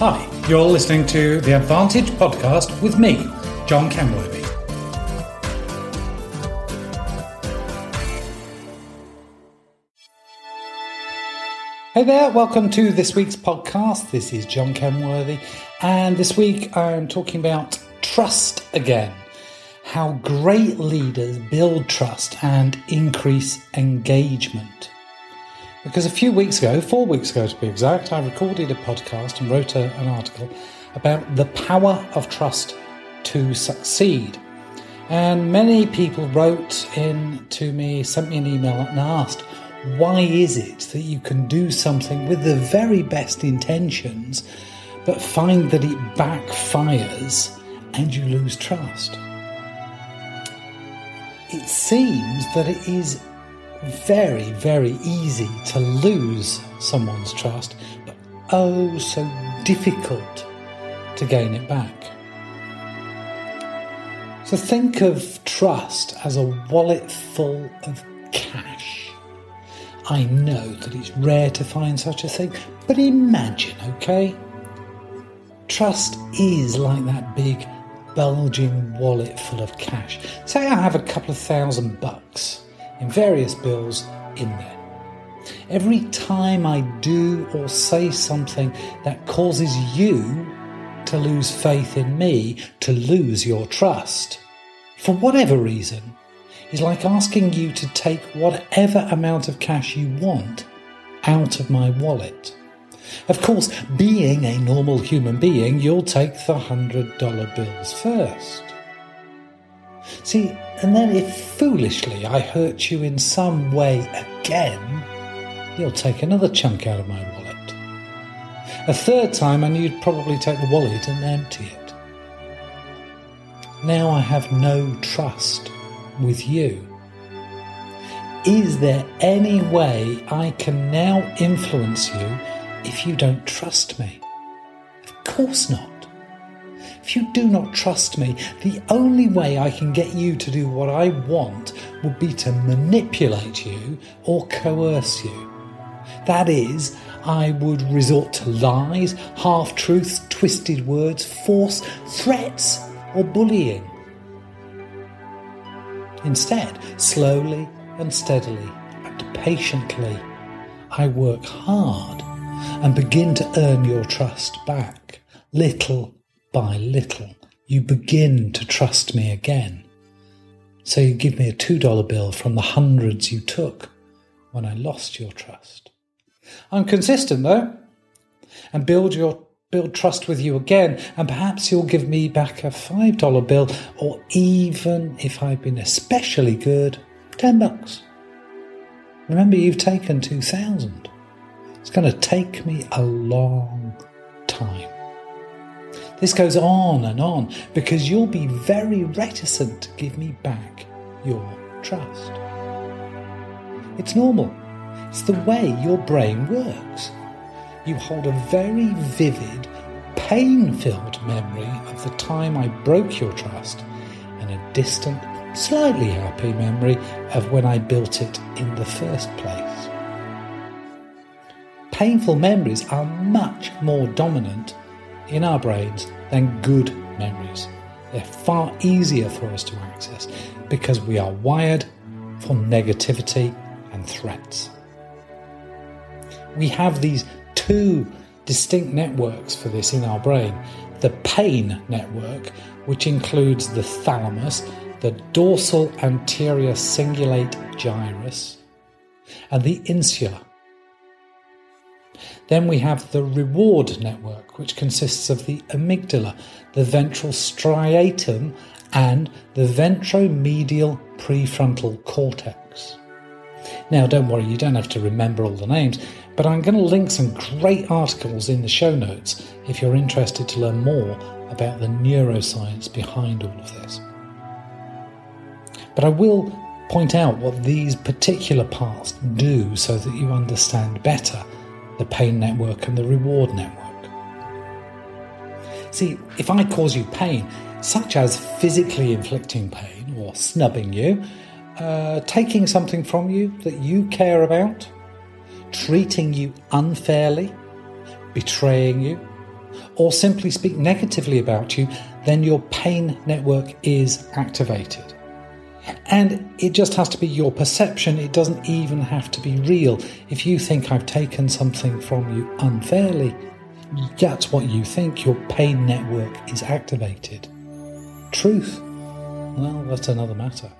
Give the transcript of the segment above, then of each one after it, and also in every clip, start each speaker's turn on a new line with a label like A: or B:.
A: Hi, you're listening to the Advantage podcast with me, John Kenworthy. Hey there, welcome to this week's podcast. This is John Kenworthy, and this week I'm talking about trust again. How great leaders build trust and increase engagement. Because a few weeks ago, four weeks ago to be exact, I recorded a podcast and wrote a, an article about the power of trust to succeed. And many people wrote in to me, sent me an email and asked, why is it that you can do something with the very best intentions, but find that it backfires and you lose trust? It seems that it is very, very easy to lose someone's trust, but oh so difficult to gain it back. So think of trust as a wallet full of cash. I know that it's rare to find such a thing, but imagine, okay? Trust is like that big bulging wallet full of cash. Say I have a couple of thousand bucks in various bills in there. Every time I do or say something that causes you to lose faith in me, to lose your trust, for whatever reason, is like asking you to take whatever amount of cash you want out of my wallet. Of course, being a normal human being, you'll take the $100 bills first. See, and then if foolishly I hurt you in some way again, you'll take another chunk out of my wallet. A third time, and you'd probably take the wallet and empty it. Now I have no trust with you. Is there any way I can now influence you if you don't trust me? Of course not. If you do not trust me, the only way I can get you to do what I want would be to manipulate you or coerce you. That is, I would resort to lies, half truths, twisted words, force, threats, or bullying. Instead, slowly and steadily and patiently, I work hard and begin to earn your trust back, little by little, you begin to trust me again. So you give me a $2 bill from the hundreds you took when I lost your trust. I'm consistent though, and build your build trust with you again, and perhaps you'll give me back a $5 bill, or even if I've been especially good, 10 bucks. Remember, you've taken 2,000. It's going to take me a long time. This goes on and on because you'll be very reticent to give me back your trust. It's normal. It's the way your brain works. You hold a very vivid, pain filled memory of the time I broke your trust and a distant, slightly happy memory of when I built it in the first place. Painful memories are much more dominant in our brains than good memories. They're far easier for us to access because we are wired for negativity and threats. We have these two distinct networks for this in our brain the pain network, which includes the thalamus, the dorsal anterior cingulate gyrus, and the insula then we have the reward network, which consists of the amygdala, the ventral striatum, and the ventromedial prefrontal cortex. Now, don't worry, you don't have to remember all the names, but I'm going to link some great articles in the show notes if you're interested to learn more about the neuroscience behind all of this. But I will point out what these particular parts do so that you understand better the pain network and the reward network. See, if I cause you pain, such as physically inflicting pain or snubbing you, uh, taking something from you that you care about, treating you unfairly, betraying you, or simply speak negatively about you, then your pain network is activated. And it just has to be your perception, it doesn't even have to be real. If you think I've taken something from you unfairly, that's what you think, your pain network is activated. Truth, well, that's another matter.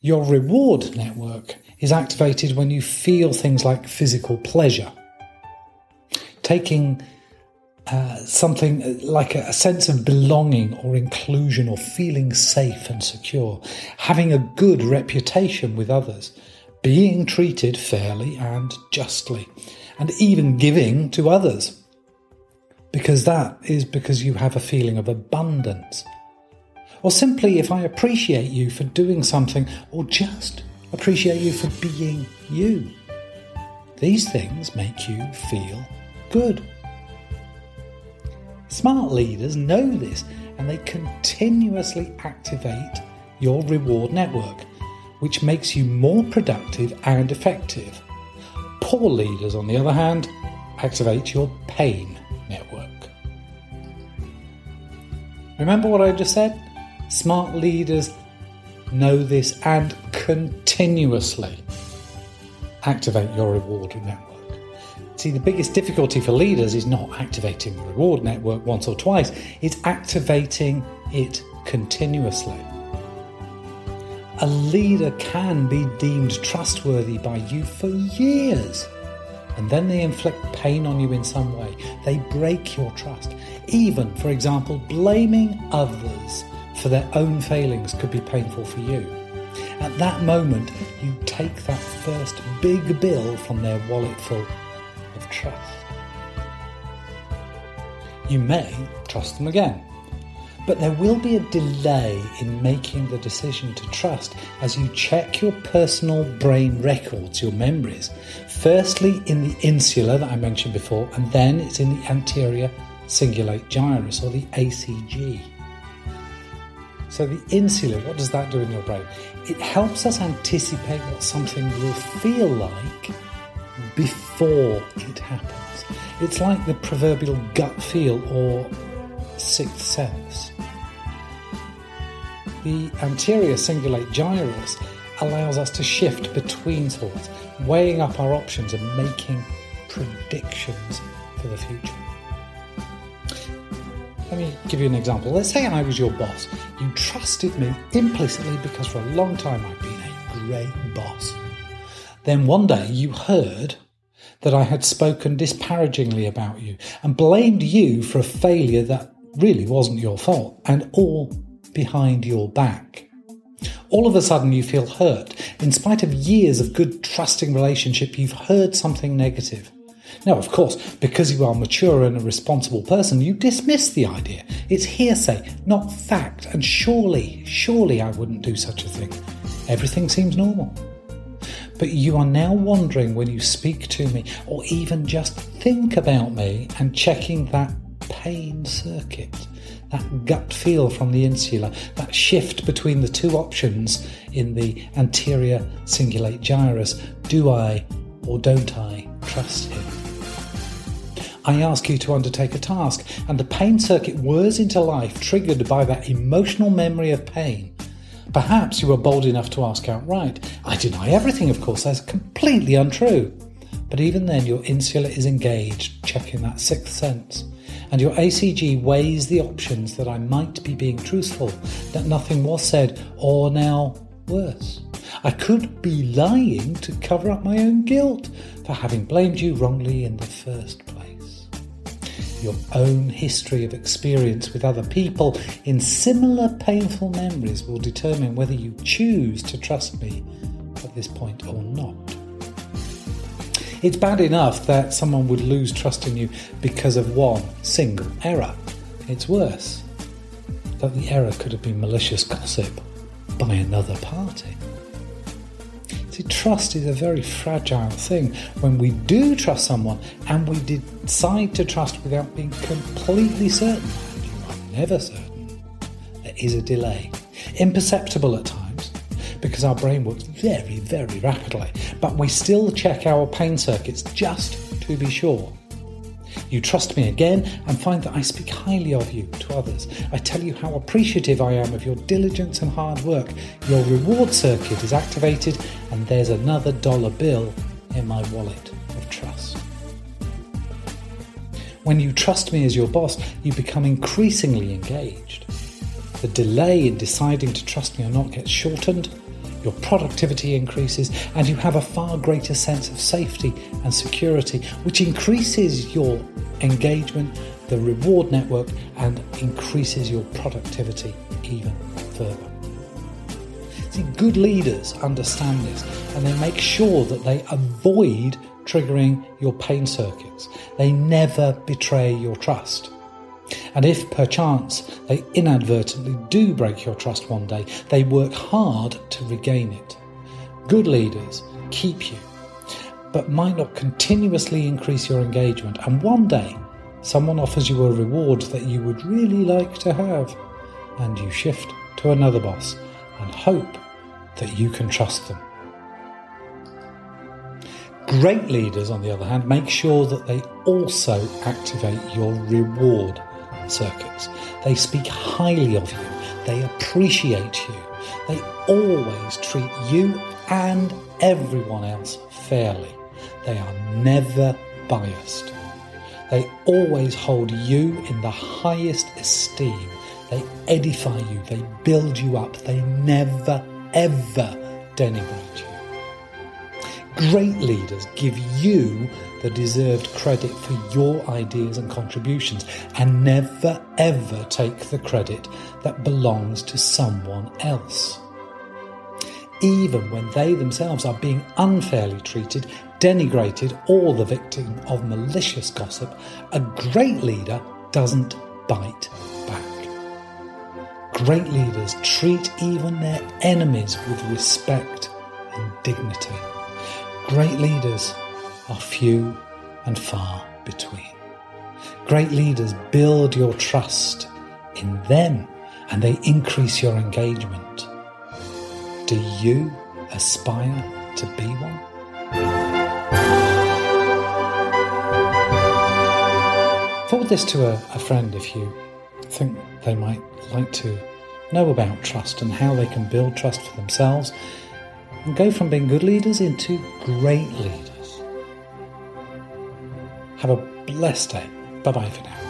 A: Your reward network is activated when you feel things like physical pleasure. Taking uh, something like a, a sense of belonging or inclusion or feeling safe and secure, having a good reputation with others, being treated fairly and justly, and even giving to others. Because that is because you have a feeling of abundance. Or simply if I appreciate you for doing something, or just appreciate you for being you. These things make you feel good. Smart leaders know this and they continuously activate your reward network, which makes you more productive and effective. Poor leaders, on the other hand, activate your pain network. Remember what I just said? Smart leaders know this and continuously activate your reward network. See, the biggest difficulty for leaders is not activating the reward network once or twice, it's activating it continuously. A leader can be deemed trustworthy by you for years, and then they inflict pain on you in some way. They break your trust. Even, for example, blaming others for their own failings could be painful for you. At that moment, you take that first big bill from their wallet full trust. You may trust them again, but there will be a delay in making the decision to trust as you check your personal brain records, your memories, firstly in the insula that I mentioned before, and then it's in the anterior cingulate gyrus or the ACG. So, the insula, what does that do in your brain? It helps us anticipate what something will feel like before it happens. It's like the proverbial gut feel or sixth sense. The anterior cingulate gyrus allows us to shift between thoughts, weighing up our options and making predictions for the future. Let me give you an example. Let's say I was your boss. You trusted me implicitly because for a long time I've been a great boss. Then one day you heard that I had spoken disparagingly about you and blamed you for a failure that really wasn't your fault and all behind your back. All of a sudden, you feel hurt. In spite of years of good, trusting relationship, you've heard something negative. Now, of course, because you are mature and a responsible person, you dismiss the idea. It's hearsay, not fact, and surely, surely I wouldn't do such a thing. Everything seems normal. But you are now wondering when you speak to me or even just think about me and checking that pain circuit, that gut feel from the insula, that shift between the two options in the anterior cingulate gyrus. Do I or don't I trust him? I ask you to undertake a task, and the pain circuit whirs into life, triggered by that emotional memory of pain. Perhaps you were bold enough to ask outright. I deny everything, of course, that's completely untrue. But even then, your insula is engaged, checking that sixth sense. And your ACG weighs the options that I might be being truthful, that nothing was said, or now worse. I could be lying to cover up my own guilt for having blamed you wrongly in the first your own history of experience with other people in similar painful memories will determine whether you choose to trust me at this point or not. It's bad enough that someone would lose trust in you because of one single error. It's worse that the error could have been malicious gossip by another party. See, trust is a very fragile thing. When we do trust someone and we decide to trust without being completely certain, you are never certain, there is a delay. Imperceptible at times, because our brain works very, very rapidly, but we still check our pain circuits just to be sure. You trust me again and find that I speak highly of you to others. I tell you how appreciative I am of your diligence and hard work. Your reward circuit is activated, and there's another dollar bill in my wallet of trust. When you trust me as your boss, you become increasingly engaged. The delay in deciding to trust me or not gets shortened, your productivity increases, and you have a far greater sense of safety and security, which increases your engagement, the reward network, and increases your productivity even further. See, good leaders understand this and they make sure that they avoid triggering your pain circuits. They never betray your trust. And if perchance they inadvertently do break your trust one day, they work hard to regain it. Good leaders keep you, but might not continuously increase your engagement, and one day someone offers you a reward that you would really like to have, and you shift to another boss and hope that you can trust them. Great leaders, on the other hand, make sure that they also activate your reward circuits. They speak highly of you, they appreciate you, they always treat you and everyone else fairly. They are never biased. They always hold you in the highest esteem. They edify you, they build you up, they never ever denigrate you. Great leaders give you the deserved credit for your ideas and contributions and never ever take the credit that belongs to someone else. Even when they themselves are being unfairly treated, denigrated, or the victim of malicious gossip, a great leader doesn't bite back. Great leaders treat even their enemies with respect and dignity. Great leaders are few and far between. Great leaders build your trust in them and they increase your engagement. Do you aspire to be one? Forward this to a, a friend if you think they might like to know about trust and how they can build trust for themselves and go from being good leaders into great leaders. Have a blessed day. Bye bye for now.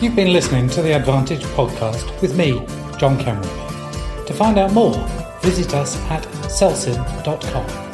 A: You've been listening to the Advantage podcast with me, John Cameron. To find out more, visit us at celsin.com.